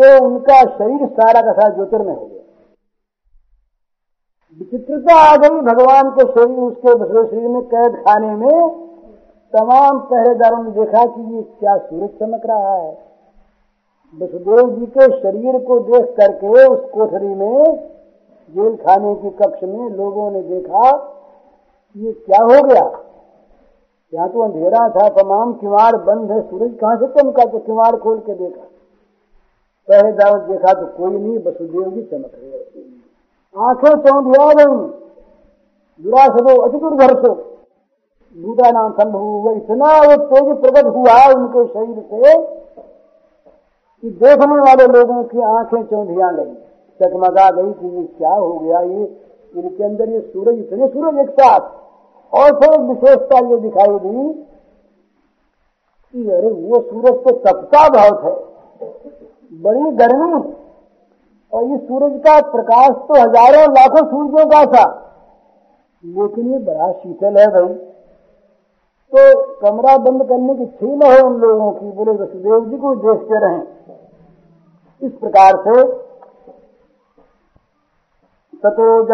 तो उनका शरीर सारा का सारा ज्योतिर्मय हो गया। विचित्रता आ गई भगवान को शरीर उसके शरीर में कैद खाने में तमाम पहरेदारों ने देखा कि ये क्या सूरज चमक रहा है। वसुदेव जी के शरीर को देख करके उस कोठरी में, जेल खाने के कक्ष में लोगों ने देखा, ये क्या हो गया? यहाँ तो अंधेरा था, तमाम किवाड़ बंद है, सूरज कहाँ से चमका? तो किवाड़ खोल के देखा। पहरेदार देखा तो कोई नहीं, वसुदेव जी चमक रहे आँखें चौंधिया गई दुरासदो अतिकुर घर से। भूता नाम संभव हुआ इतना वो तेज प्रकट हुआ उनके शरीर से कि देखने वाले लोगों की आँखें चौंधिया गई। चकमगा गई कि ये क्या हो गया ये? इनके अंदर ये सूरज, इतने सूरज एक साथ। और फिर विशेषता ये दिखाई दी कि अरे वो सूरज तो तपता बहुत है। बड़ी गर्मी। और ये सूरज का प्रकाश तो हज़ारों लाखों सूर्यों का था। लेकिन ये बड़ा शीतल है भाई। तो कमरा बंद करने की छीन है उन लोगों की। बोले, वसुदेव जी को देखते रहे। इस प्रकार से ततो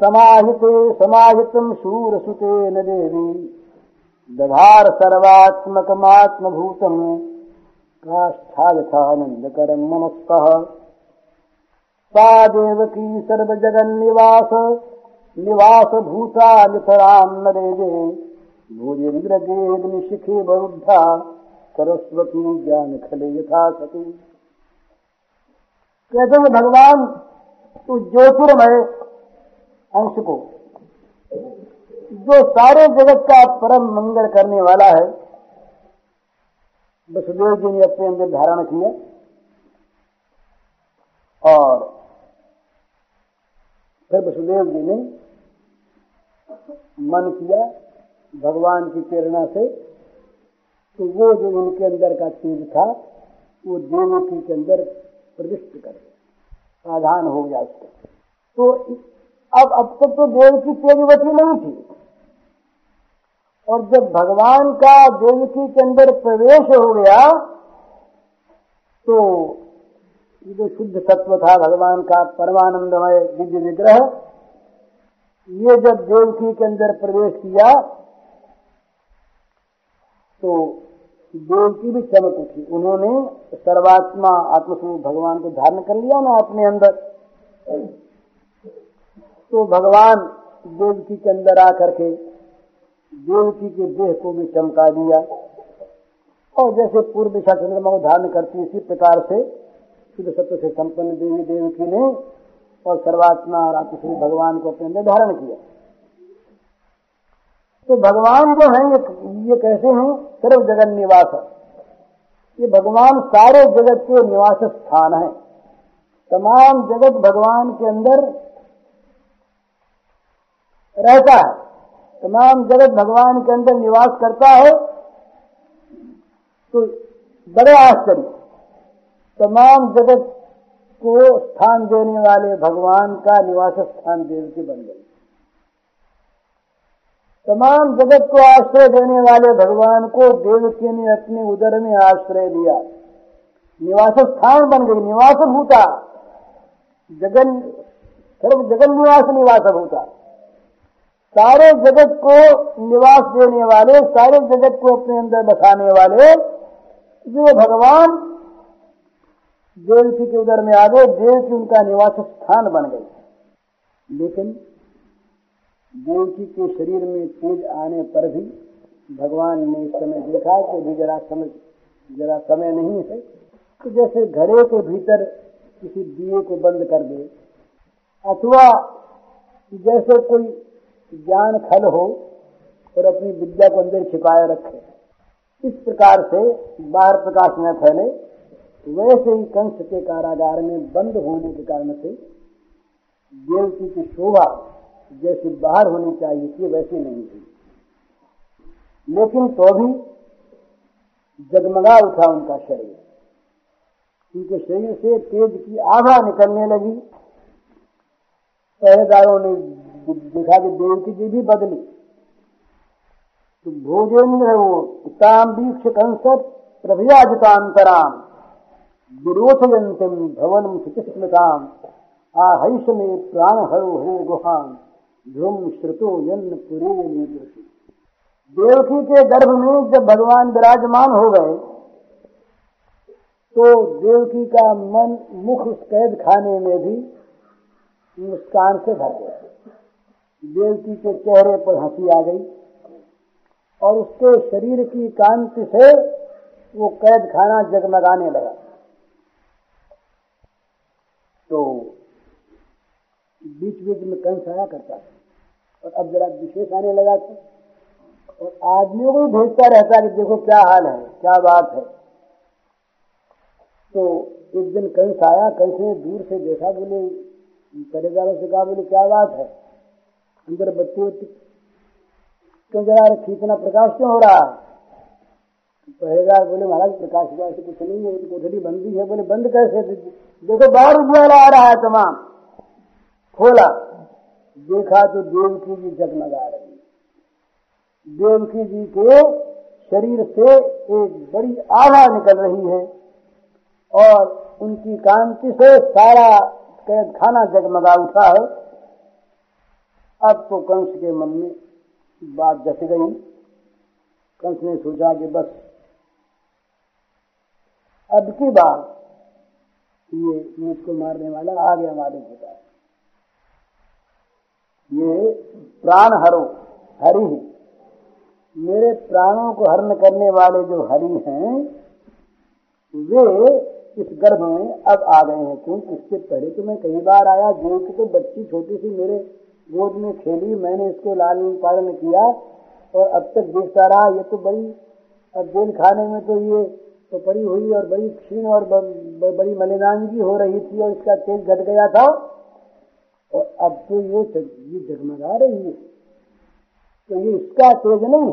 समाहिते समाहितम शूरसुते न देवी। दधार सर्वात्मकमात्मभूतम। काष्ठायथानन्दकरम् मनस्तः सा देवकी सर्वजगन्निवास, निवासभूता नितराम् नरेजे भूजेन्द्रगेग्निशिखे बरुद्धा सरस्वती ज्ञान खले यथा सती कहते हैं भगवान तो ज्योतिर्मय अंश को, जो सारे जगत का परम मंगल करने वाला है वसुदेव जी ने अपने अंदर धारण किया और फिर वसुदेव जी ने मन किया भगवान की प्रेरणा से। तो वो जो उनके अंदर का तेज था, वो देवकी के अंदर प्रविष्ट कर साधान हो गया उसका। तो अब अब तक तो देव की तेजवती नहीं थी। और जब भगवान का देवकी के अंदर प्रवेश हो गया तो ये जो शुद्ध तत्व था भगवान का परमानंदमय दिव्य विग्रह ये जब देवकी के अंदर प्रवेश किया तो देवकी भी चमक उठी। उन्होंने सर्वात्मा आत्मस्वरूप भगवान को धारण कर लिया ना अपने अंदर। तो भगवान देवकी के अंदर आकर के देवकी के देह को भी चमका दिया। और जैसे पूर्व दिशा चंद्रमा धारण करती इसी प्रकार से शुद्ध सत्य से संपन्न देवी देवकी ने और सर्वात्मा और आत्मश्री भगवान को अपने अंदर धारण किया। तो भगवान जो है, ये ये कैसे हैं? सर्व जगत निवास। ये भगवान सारे जगत के निवास स्थान है। तमाम जगत भगवान के अंदर रहता है। तमाम जगत भगवान के अंदर निवास करता है तो बड़े आश्चर्य। तमाम जगत को स्थान देने वाले भगवान का निवास स्थान देवकी बन गई तमाम जगत को आश्रय देने वाले भगवान को देवकी ने अपने उदर में आश्रय दिया निवास स्थान बन गई, निवास भूता। जगन, सर्व जगन निवास निवास भूता। सारे जगत को निवास देने वाले, सारे जगत को अपने अंदर बसाने वाले, जो भगवान देवकी के उदर में आ गए देवकी उनका निवास स्थान बन गई लेकिन देवकी के शरीर में तेज आने पर भी भगवान ने इस समय देखा कि अभी जरा समय जरा समय नहीं है। तो जैसे घरे के भीतर किसी दिए को बंद कर दे, अथवा जैसे कोई ज्ञान खल हो और अपनी विद्या को अंदर छिपाए रखे। इस प्रकार से बाहर प्रकाश न फैले, वैसे ही कंस के कारागार में बंद होने के कारण से देवकी की शोभा जैसे बाहर होनी चाहिए थी, वैसी नहीं थी। लेकिन तो भी जगमगा उठा उनका शरीर। उनके शरीर से तेज की आभा निकलने लगी। पहरेदारों ने देखा कि देवकी जी भी बदली। तो भोजेंद्र वो ताम्बीक्ष कंसर प्रभयाजितांतराम विरोचयंतिम भवनम शुचिस्मृताम आहैष में प्राण हरो हे गुहान ध्रुम श्रुतो यन्न पुरे देवकी के गर्भ में जब भगवान विराजमान हो गए तो देवकी का मन मुख कैद खाने में भी मुस्कान से भर गया। देवकी के चेहरे पर हँसी आ गई और उसके शरीर की कांति से वो कैद खाना जगमगाने लगा। तो बीच बीच में कंस आया करता था और अब जरा विशेष आने लगा था। और आदमियों को भेजता रहता कि देखो क्या हाल है, क्या बात है। तो एक दिन कंस आया, कंस ने दूर से देखा, बोले पहरेदारों से कहा, बोले, क्या बात है? अंदर बत्ती वत्ती क्यों जला रखी, इतना प्रकाश क्यों हो रहा? है पहरेदार बोले, महाराज, प्रकाश हुआ से कुछ नहीं है कोठरी बंदी है बोले, बंद कैसे देखो, बाहर उजाला आ रहा है तमाम। खोला। देखा तो देवकी जी जगमगा रही देवकी जी के शरीर से एक बड़ी आभा निकल रही है और उनकी कांति से सारा कैद खाना जगमगा उठा है। अब तो कंस के मन में बात जस गई। कंस ने सोचा कि बस अब की बात, ये मुझको मारने वाला आ गया मालूम होता है ये प्राण हरो, हरि है। मेरे प्राणों को हरण करने वाले जो हरि हैं, वे इस गर्भ में अब आ गए हैं। क्योंकि इससे पहले तो मैं कई बार आया, जो कि तो बच्ची छोटी सी मेरे गोद में खेली मैंने इसको लालन पालन किया और अब तक देखता रहा ये तो बड़ी अब जेल खाने में तो ये तो पड़ी हुई और बड़ी क्षीण और ब, ब, बड़ी मलिनांगी हो रही थी और इसका तेज घट गया था। और अब तो ये ये जगमगा रही है। तो ये इसका तेज नहीं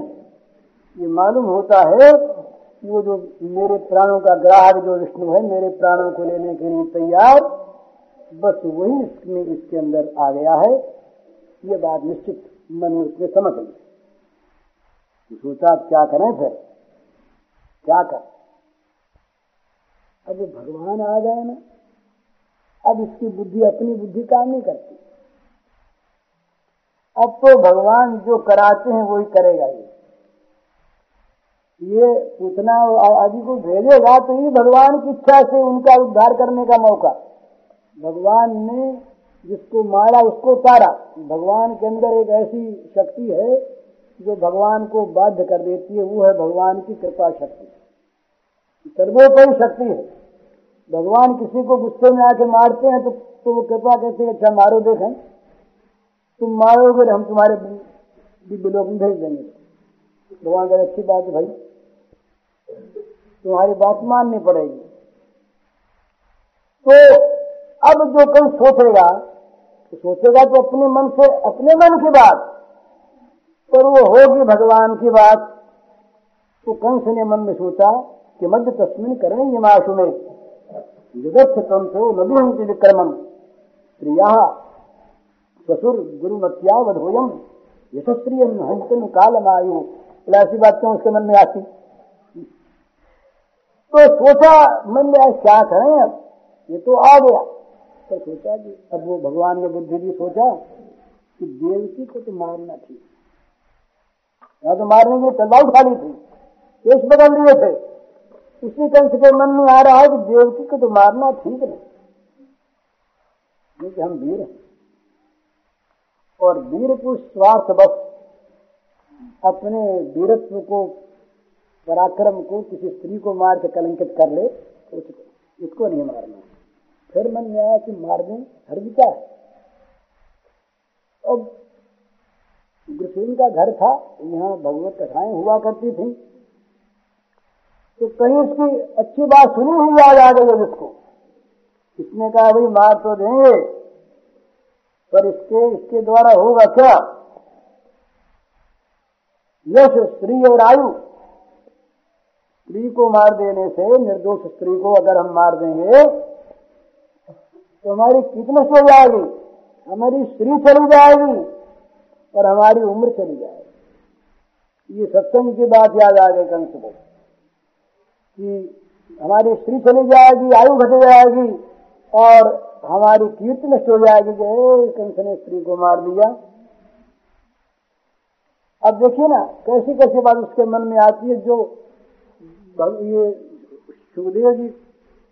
ये मालूम होता है कि वो जो मेरे प्राणों का ग्राहक जो विष्णु है मेरे प्राणों को लेने के लिए तैयार बस वही इसमें इसके अंदर आ गया है। ये बात निश्चित मन में उसने समझ ली। तो सोचा आप क्या करें फिर? क्या कर? अब भगवान आ गए ना। अब इसकी बुद्धि, अपनी बुद्धि काम नहीं करती। अब तो भगवान जो कराते हैं, वही करेगा ये ये उतना आदि को भेजेगा तो ये भगवान की इच्छा से उनका उद्धार करने का मौका। भगवान ने जिसको मारा उसको उतारा। भगवान के अंदर एक ऐसी शक्ति है जो भगवान को बाध्य कर देती है वो है भगवान की कृपा शक्ति। सर्वोपरि शक्ति है। भगवान किसी को गुस्से में आके मारते हैं तो, तो वो कृपा कहते हैं अच्छा मारो देखें। तुम मारोगे हम तुम्हारे दिव्य लोग में भेज देंगे। भगवान कहते अच्छी बात है भाई। तुम्हारी बात माननी पड़ेगी। तो अब जो कल सोचेगा तो सोचेगा तो अपने मन से, अपने मन की बात। पर वो होगी भगवान की बात। तो कंस ने मन में सोचा कि मध्य तस्मिन करें ये माशु में। युगस्थ कंसो नदुहंति विक्रमम। प्रिया ससुर गुरुमत्या वधोयम यशस्त्रिय हंसन कालमायु। ऐसी बात क्यों उसके मन में आती। तो सोचा, मन में क्या करें ये तो आ गया। तो सोचा कि अब वो भगवान ने बुद्धि भी सोचा कि देवकी को तो मारना ठीक या तो मारने के तलवार उठा ली थी केस बदल लिए थे। उसी कंस के मन में आ रहा है कि देवकी को तो मारना ठीक नहीं। क्योंकि हम वीर हैं। और वीर को स्वार्थ बस, अपने वीरत्व को, पराक्रम को किसी स्त्री को मार के कलंकित कर ले तो इसको नहीं मारना। फिर मन में आया कि मार दें हर क्या अब गुरसेन का घर था, यहाँ भगवत कथाएँ हुआ करती थी। तो कहीं उसकी अच्छी बात सुनी हुई याद आ गई उसको। इसने कहा, भाई, मार तो देंगे, पर इसके इसके द्वारा होगा क्या? यश स्त्री और आयु। स्त्री को मार देने से निर्दोष स्त्री को अगर हम मार देंगे तो हमारी कितने हो जाएगी? हमारी स्त्री चली जाएगी और हमारी उम्र चली जाएगी। ये सत्संग की बात याद आ गई कंस को कि हमारी स्त्री चली जाएगी, आयु घट जाएगी और हमारी कीर्ति नष्ट हो जाएगी कि कंस ने स्त्री को मार दिया। अब देखिए ना, कैसी कैसी बात उसके मन में आती है जो ये सुखदेव जी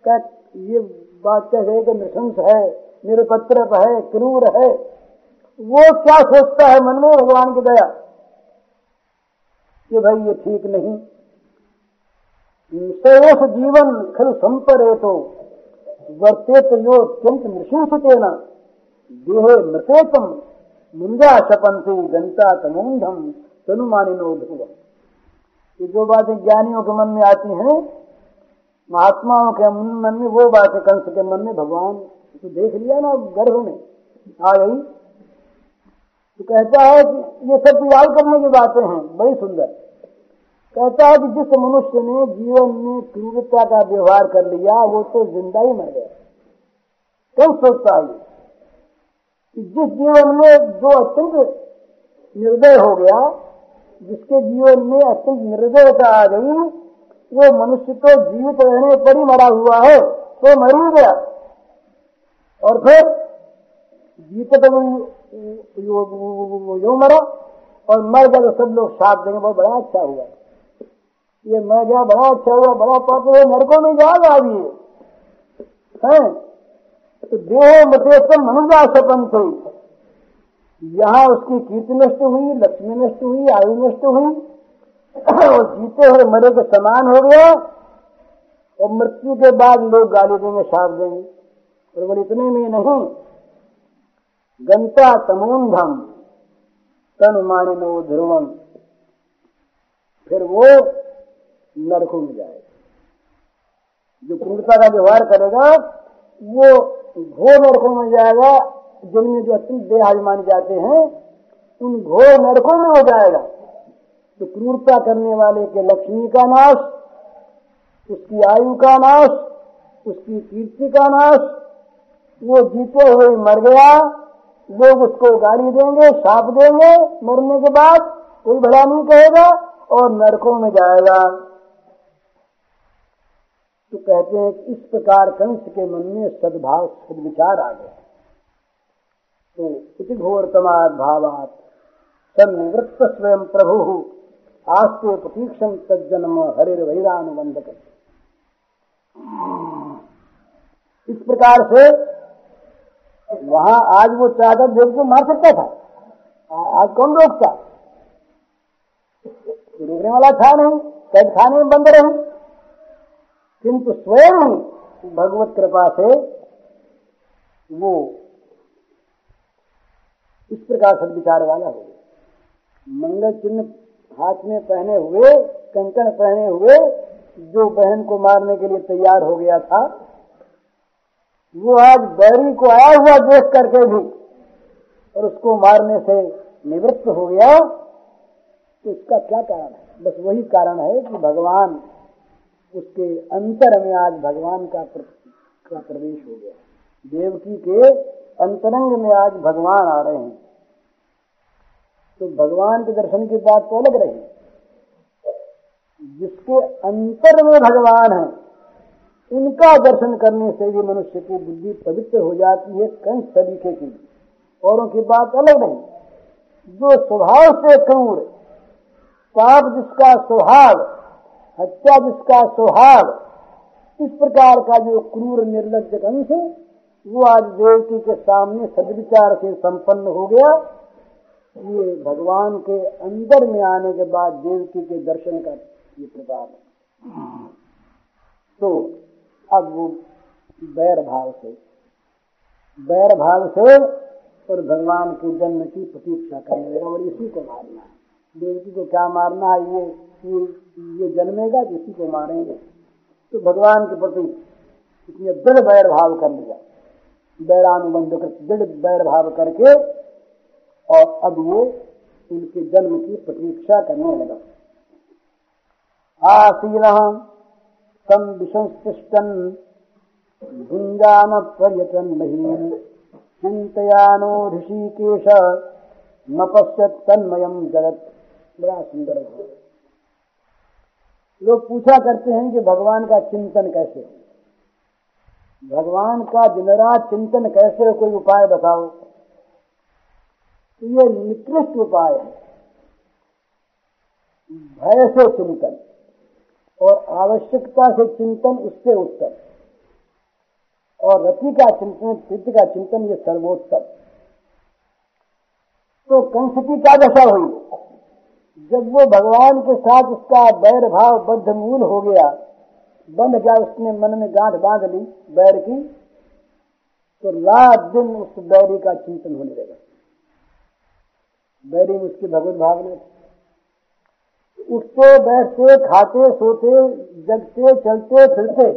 का ये बात कह गए कि नृशंस है निरपत्र है, क्रूर है। वो क्या सोचता है मन में? भगवान की दया। कि भाई ये ठीक नहीं। सयोस जीवन खल संपरे तो वर्तेत यो अत्यंत नृशिंसते न देहे मृतेतम मुंजा शपंथी गंता तमोंधम तनुमानिनो ध्रुव ये जो बातें ज्ञानियों के मन में आती हैं महात्माओं के मन में वो बात है, कंस के मन में भगवान तो देख लिया ना गर्भ में। आ गई। तो कहता है कि ये सब याद करने की बातें हैं, बड़ी सुंदर। कहता है कि जिस मनुष्य ने जीवन में क्रूरता का व्यवहार कर लिया, वो तो ज़िंदा ही मर गया। कौन सोचता है कि जिस जीवन में जो अत्यंत निर्दय हो गया, जिसके जीवन में अत्यंत निर्दयता आ गई वो मनुष्य तो जीवित रहने पर ही मरा हुआ है तो मर ही गया। और फिर जीते तो यो मरा, और मर गया तो सब लोग साथ देंगे बहुत बड़ा अच्छा हुआ। ये मर गया, बड़ा अच्छा हुआ, बड़ा पाप हुआ नरकों में जाएगा अभी है। तो देह मतेस्तम मनुजा सपन थे। यहाँ उसकी कीर्ति नष्ट हुई, लक्ष्मी नष्ट हुई, आयु नष्ट हुई और जीते हुए मरे के समान हो गया और मृत्यु के बाद लोग गाली देंगे साफ़ देंगे। और बोले, इतने में नहीं। गंता तमोन्धम तन मानिनो ध्रुवम। फिर वो नरकों में जाएगा। जो क्रूरता का व्यवहार करेगा, वो घोर नरकों में जाएगा। जिनमें जो अति देहाज माने जाते हैं, उन घोर नरकों में हो जाएगा। तो क्रूरता करने वाले के लक्ष्मी का नाश, उसकी आयु का नाश, उसकी कीर्ति का नाश, वो जीते हुए मर गया, लोग उसको गाली देंगे, साप देंगे, मरने के बाद कोई भला नहीं कहेगा और नरकों में जाएगा। तो कहते हैं कि इस प्रकार कंस के मन में सद्भाव, सदविचार आ गया। तो इति घोर तमाद भावात सन्निवृत्त स्वयं प्रभु। आस्ते प्रतीक्षम तजन्म हरिर वैरानुबंधक इस प्रकार से वहाँ आज वो चादर देव को मार सकता था। आज कौन रोकता? रोकने वाला था नहीं, कैद खाने में बंद रहे। किंतु स्वयं भगवत कृपा से वो इस प्रकार सदविचार वाला हो मंगल चिन्ह हाथ में पहने हुए, कंकण पहने हुए, जो बहन को मारने के लिए तैयार हो गया था, वो आज बैरी को आया हुआ देख करके भी, और उसको मारने से निवृत्त हो गया। तो इसका क्या कारण है? बस वही कारण है कि भगवान उसके अंतर में आज भगवान का का प्रवेश हो गया। देवकी के अंतरंग में आज भगवान आ रहे हैं। तो भगवान के दर्शन की बात तो अलग रही। जिसके अंतर में भगवान है, उनका दर्शन करने से भी मनुष्य की बुद्धि पवित्र हो जाती है कई तरीके की। औरों की बात अलग नहीं। जो स्वभाव से क्रूर, पाप जिसका स्वभाव, हत्या जिसका स्वभाव, इस प्रकार का जो क्रूर निर्लज अंश वो आज देवकी के सामने सदविचार से संपन्न हो गया। ये भगवान के अंदर में आने के बाद देवकी के दर्शन का ये प्रभाव है। तो अब वो बैर भाव से बैर भाव से और भगवान के जन्म की प्रतीक्षा करने लगा और इसी को मारना है। देवकी को क्या मारना है? ये ये, जन्मेगा इसी को मारेंगे। तो भगवान के प्रति इसने दृढ़ बैर भाव कर लिया। बैरानुबंध कर दृढ़ बैर भाव करके और अब वो उनके जन्म की प्रतीक्षा करने लगा। आसीन तम विसंस्पृष्टन भुंजान पर्यटन महीन चिंतयानो ऋषिकेश न पश्यत तन्मयम जगत। बड़ा सुंदर भाव लोग पूछा करते हैं कि भगवान का चिंतन कैसे भगवान का दिन रात चिंतन कैसे कोई उपाय बताओ। ये निकृष्ट उपाय है भय से चिंतन और आवश्यकता से चिंतन उससे उत्तर और रति का चिंतन चित्त का चिंतन ये सर्वोत्तम। तो कंस की क्या दशा हुई? जब वो भगवान के साथ उसका बैर भाव बद्ध मूल हो गया बंध गया उसने मन में गांठ बाँध ली बैर की? तो रात दिन उस बैरी का चिंतन होने लगा। बैरी में उसकी भगवत भावना उठते, बैठते, खाते, सोते, जगते, चलते, फिरते।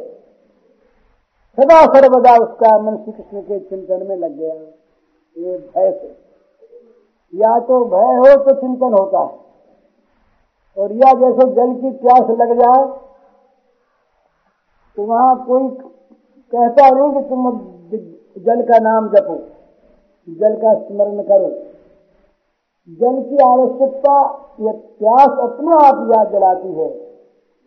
सदा सर्वदा उसका मन श्री कृष्ण के चिंतन में लग गया। ये भय से। या तो भय हो तो चिंतन होता है। और या जैसे जल की प्यास लग जाए तो वहाँ कोई कहता नहीं कि तुम जल का नाम जपो, जल का स्मरण करो। जल की आवश्यकता यह प्यास अपने आप याद जलाती है।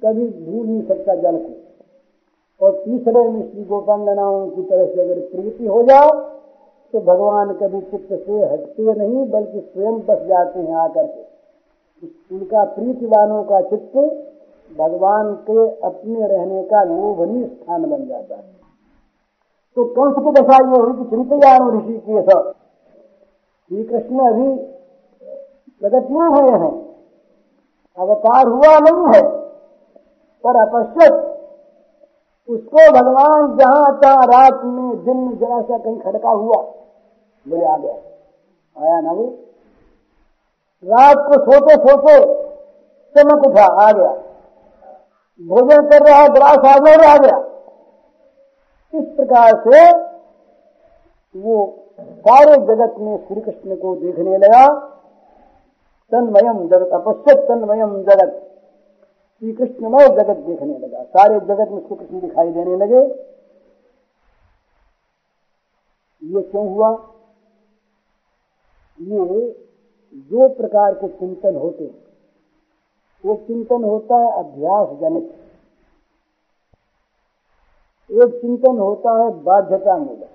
कभी भूल नहीं सकता जल को। और तीसरे में श्री गोपांगनाओं की तरह से अगर प्रीति हो जाओ तो भगवान कभी चित्त से हटते नहीं, बल्कि स्वयं बस जाते हैं आकर के। उनका प्रीतिवानों का चित्त भगवान के अपने रहने का लोभनीय स्थान बन जाता है। तो कंस की चिंतयान ऋषि के श्री कृष्ण अभी प्रगट नहीं हुए हैं अवतार हुआ नहीं है, पर अपश्यत उसको भगवान जहाँ तहां रात में, दिन में जरा सा कहीं खड़का हुआ बोले आ गया। आया ना वो? रात को सोते सोते चमक उठा, आ गया। भोजन कर रहा ग्रास आ गया आ गया। इस प्रकार से वो सारे जगत में श्री कृष्ण को देखने लगा। तन्मयम जगत अपश्यत तन्मयम जगत। श्री कृष्णमय जगत देखने लगा। सारे जगत में श्री कृष्ण दिखाई देने लगे। ये क्यों हुआ? ये दो प्रकार के चिंतन होते हैं। वो चिंतन होता है अभ्यास जनित एक चिंतन होता है बाध्यता मूलक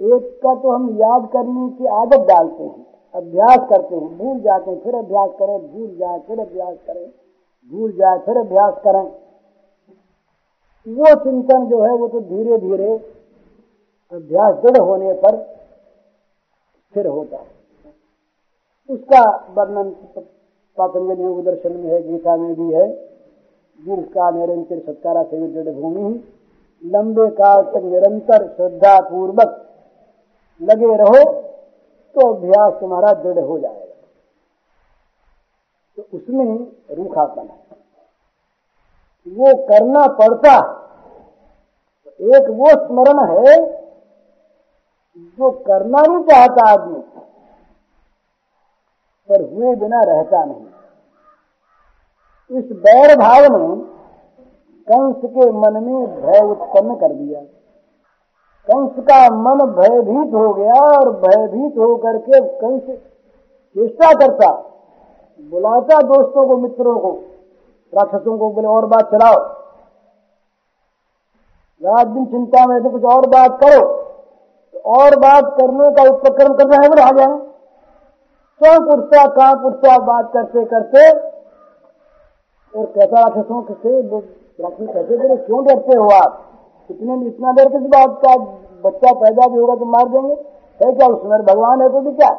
एक का तो हम याद करने की आदत डालते हैं। अभ्यास करते हैं। भूल जाते हैं, फिर अभ्यास करें, भूल जाए, फिर अभ्यास करें, भूल जाए, फिर अभ्यास करें। वो चिंतन जो है, वो तो धीरे धीरे अभ्यास दृढ़ होने पर स्थिर होता है। उसका वर्णन पातंजलि योग दर्शन में है, गीता में भी है। दीर्घ का निरंतर सत्कारा से दृढ़ भूमि, लंबे काल तक निरंतर श्रद्धा पूर्वक लगे रहो। तो अभ्यास तुम्हारा दृढ़ हो जाएगा। तो उसमें रूखापन है। वो करना पड़ता एक वो स्मरण है, जो करना नहीं चाहता आदमी, पर हुए बिना रहता नहीं। इस बैर भाव ने कंस के मन में भय उत्पन्न कर दिया। कंस का मन भयभीत हो गया और भयभीत होकर के कंस चेष्टा करता, बुलाता दोस्तों को, मित्रों को, राक्षसों को, बोले, और बात चलाओ। रात दिन चिंता में से कुछ और बात करो। तो और बात करने का उपक्रम कर रहे हैं आ जाए पुरसा कहाँ पुरसा बात करते करते, और कैसा राक्षसों से राक्षस कैसे बोले, क्यों डरते हो आप? इतने इतना डर किस बात का बच्चा पैदा भी होगा तो मार देंगे? है क्या उसमें भगवान है तो भी क्या?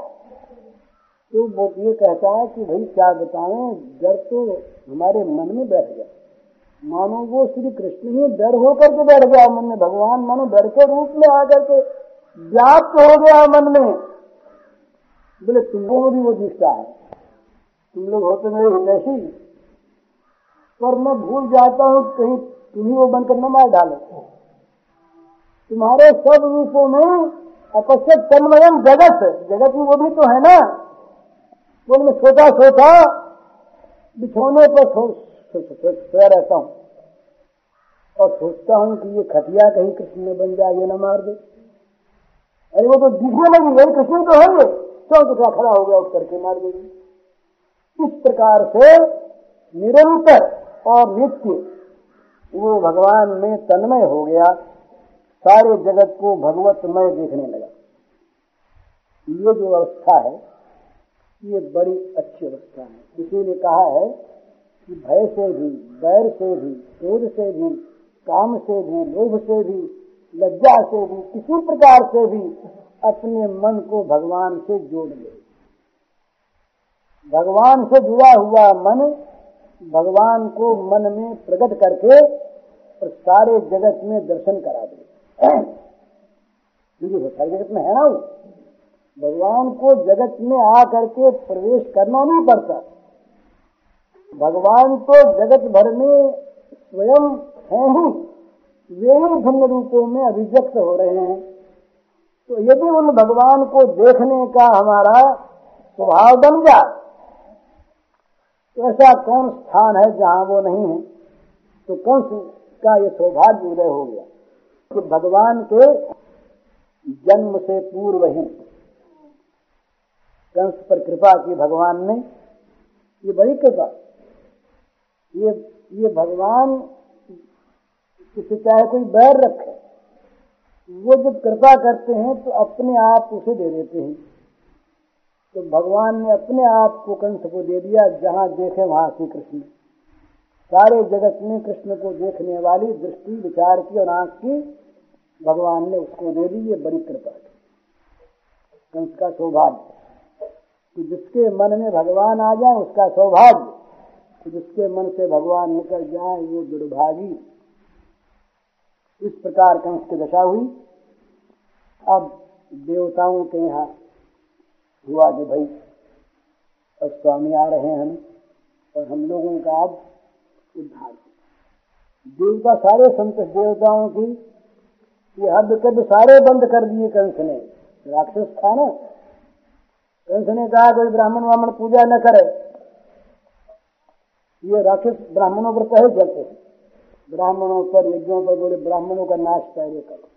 तो वो ये कहता है कि भाई क्या बताएँ, डर तो हमारे मन में बैठ गया। मानो वो श्री कृष्ण ही डर होकर के बैठ गया मन में। भगवान मानो डर के रूप में आकर के व्याप्त हो गया मन में। बोले तुमको भी वो दिखता है। तुम लोग होते मेरे हिंदैशी पर मैं भूल जाता हूँ, कहीं तुम्ही वो बनकर न मार डालो। तुम्हारे सब रूपों में अपश्यत तन्मयम जगत। जगत में वो भी तो है ना। वो मैं सोचा सोचा, बिछोने पर सोया रहता हूँ। और सोचता हूँ कि ये खटिया कहीं कृष्ण में बन जाए, ये न मार दे। अरे वो तो दिखने लगी यही कृष्ण तो है ये। क्यों तो खड़ा हो गया, उठ करके मार देगी। इस प्रकार से निरंतर और नित्य वो भगवान में तन्मय हो गया। सारे जगत को भगवतमय देखने लगा। ये जो अवस्था है, ये बड़ी अच्छी अवस्था है। किसी ने कहा है कि भय से भी, बैर से भी, क्रोध से भी, काम से भी, लोभ से भी, लज्जा से भी, किसी प्रकार से भी अपने मन को भगवान से जोड़ ले। भगवान से जुड़ा हुआ मन भगवान को मन में प्रकट करके और सारे जगत में दर्शन करा दे। क्योंकि सारे जगत में है ना वो। भगवान को जगत में आ करके प्रवेश करना नहीं पड़ता। भगवान तो जगत भर में स्वयं है ही। वे ही भिन्न रूपों में अभिव्यक्त हो रहे हैं। तो यदि उन भगवान को देखने का हमारा स्वभाव बन जाए तो ऐसा कौन स्थान है जहाँ वो नहीं है? तो कंस का ये सौभाग्य उदय हो गया? कि भगवान के जन्म से पूर्व ही कंस पर कृपा की भगवान ने ये बड़ी कृपा। ये ये भगवान किसी चाहे कोई बैर रखे, वो जब कृपा करते हैं तो अपने आप उसे दे देते हैं। तो भगवान ने अपने आप को कंस को दे दिया, जहाँ देखे वहाँ श्री कृष्ण। सारे जगत में कृष्ण को देखने वाली दृष्टि, विचार की और आँख की भगवान ने उसको दे दी, ये बड़ी कृपा कंस का सौभाग्य। तो जिसके मन में भगवान आ जाए, उसका सौभाग्य। तो जिसके मन से भगवान निकल जाए, वो दुर्भागी। इस प्रकार कंस की दशा हुई। अब देवताओं के यहाँ हुआ कि भाई अब स्वामी आ रहे हैं हम, और हम लोगों का आज उद्धार। देवता सारे संत देवताओं की ये हद कद सारे बंद कर दिए कंस ने। राक्षस था ना। कंस ने कहा, कोई ब्राह्मण वामन पूजा न करे। ये राक्षस ब्राह्मणों पर पहले चलते ब्राह्मणों पर, यज्ञों पर बोले, ब्राह्मणों का नाश पहले करो।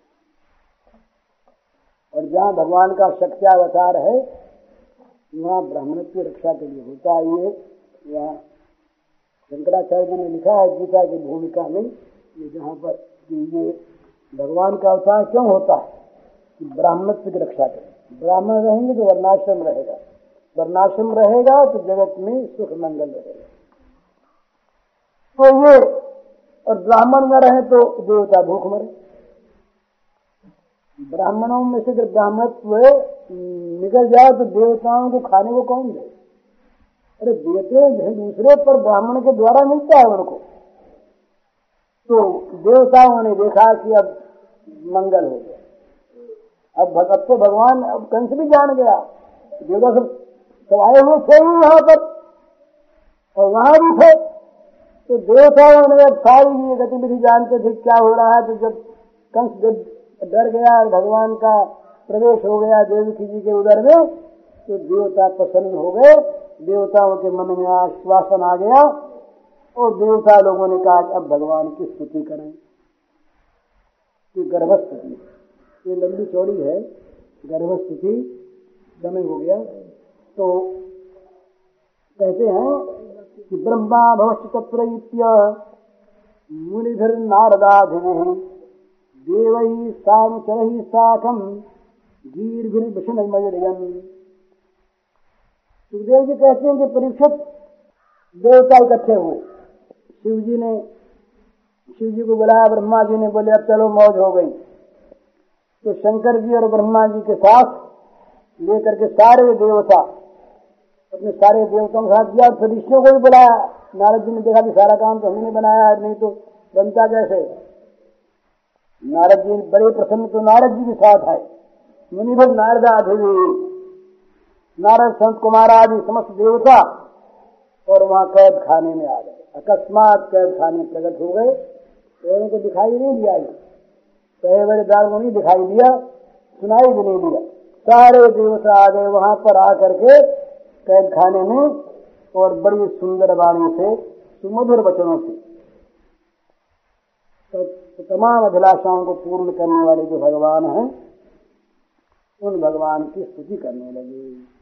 और जहाँ भगवान का शक्त्यावतार है, वहाँ ब्राह्मण की रक्षा के लिए होता है ये वहाँ शंकराचार्य ने लिखा है, गीता की भूमिका में, ये जहाँ पर ये भगवान का अवतार क्यों होता है? कि ब्राह्मणत्व की रक्षा करें। ब्राह्मण रहेंगे तो वर्णाश्रम रहेगा। वर्णाश्रम रहेगा तो जगत में सुख मंगल रहेगा। तो ये, और ब्राह्मण न रहे तो देवता भूख मरे। ब्राह्मणों में से जब ब्राह्मणत्व निकल जाए तो देवताओं को खाने को कौन दे? अरे देते दूसरे, पर ब्राह्मण के द्वारा मिलता है उनको। तो देवताओं ने देखा कि अब मंगल हो गया। अब अब तो भगवान अब कंस भी जान गया। देवता सब सब आए हुए थे वहाँ पर। और वहाँ भी थे। तो देवताओं ने अब सारी ये गतिविधि जानते थे क्या हो रहा है। तो जब कंस जब डर गया और भगवान का प्रवेश हो गया देवकी जी के उदर में तो देवता प्रसन्न हो गए। देवताओं के मन में आश्वासन आ गया। और देवता लोगों ने कहा अब भगवान की स्तुति करें। ये गर्भस्तुति ये लंबी चौड़ी है गर्भस्थिति समय हो गया। तो कहते हैं कि ब्रह्मा भवश्च तत्र मुनिभिर नारदाधिः देवैः सानुचरैः साकम् गीर्भिर्भृषणमयन सुखदेव जी कहते हैं कि परीक्षित देवता इकट्ठे हुए। शिव जी ने शिव जी को बुलाया ब्रह्मा जी ने बोले, अब चलो, मौज हो गई. तो शंकर जी और ब्रह्मा जी के साथ लेकर के सारे देवता, अपने सारे देवताओं के साथ दिया और ऋषियों को भी बुलाया। नारद जी ने देखा कि सारा काम तो हमने बनाया है, नहीं तो बनता कैसे? नारद जी बड़े प्रसन्न तो नारद जी के साथ आए। मुनिभर नारद आधि नारद संत कुमार आदि समस्त देवता और वहाँ कैद खाने में आ गए। अकस्मात कैद खाने प्रकट हो गए। तो उनको दिखाई नहीं दिया। कहे बड़े दाल को नहीं दिखाई दिया, सुनाई भी नहीं दिया। सारे देवता आ गए वहाँ पर आकर के कैद खाने में और बड़ी सुंदर वाणी से, सुमधुर वचनों से तो तमाम अभिलाषाओं को पूर्ण करने वाले जो भगवान हैं, उन भगवान की स्तुति करने लगे।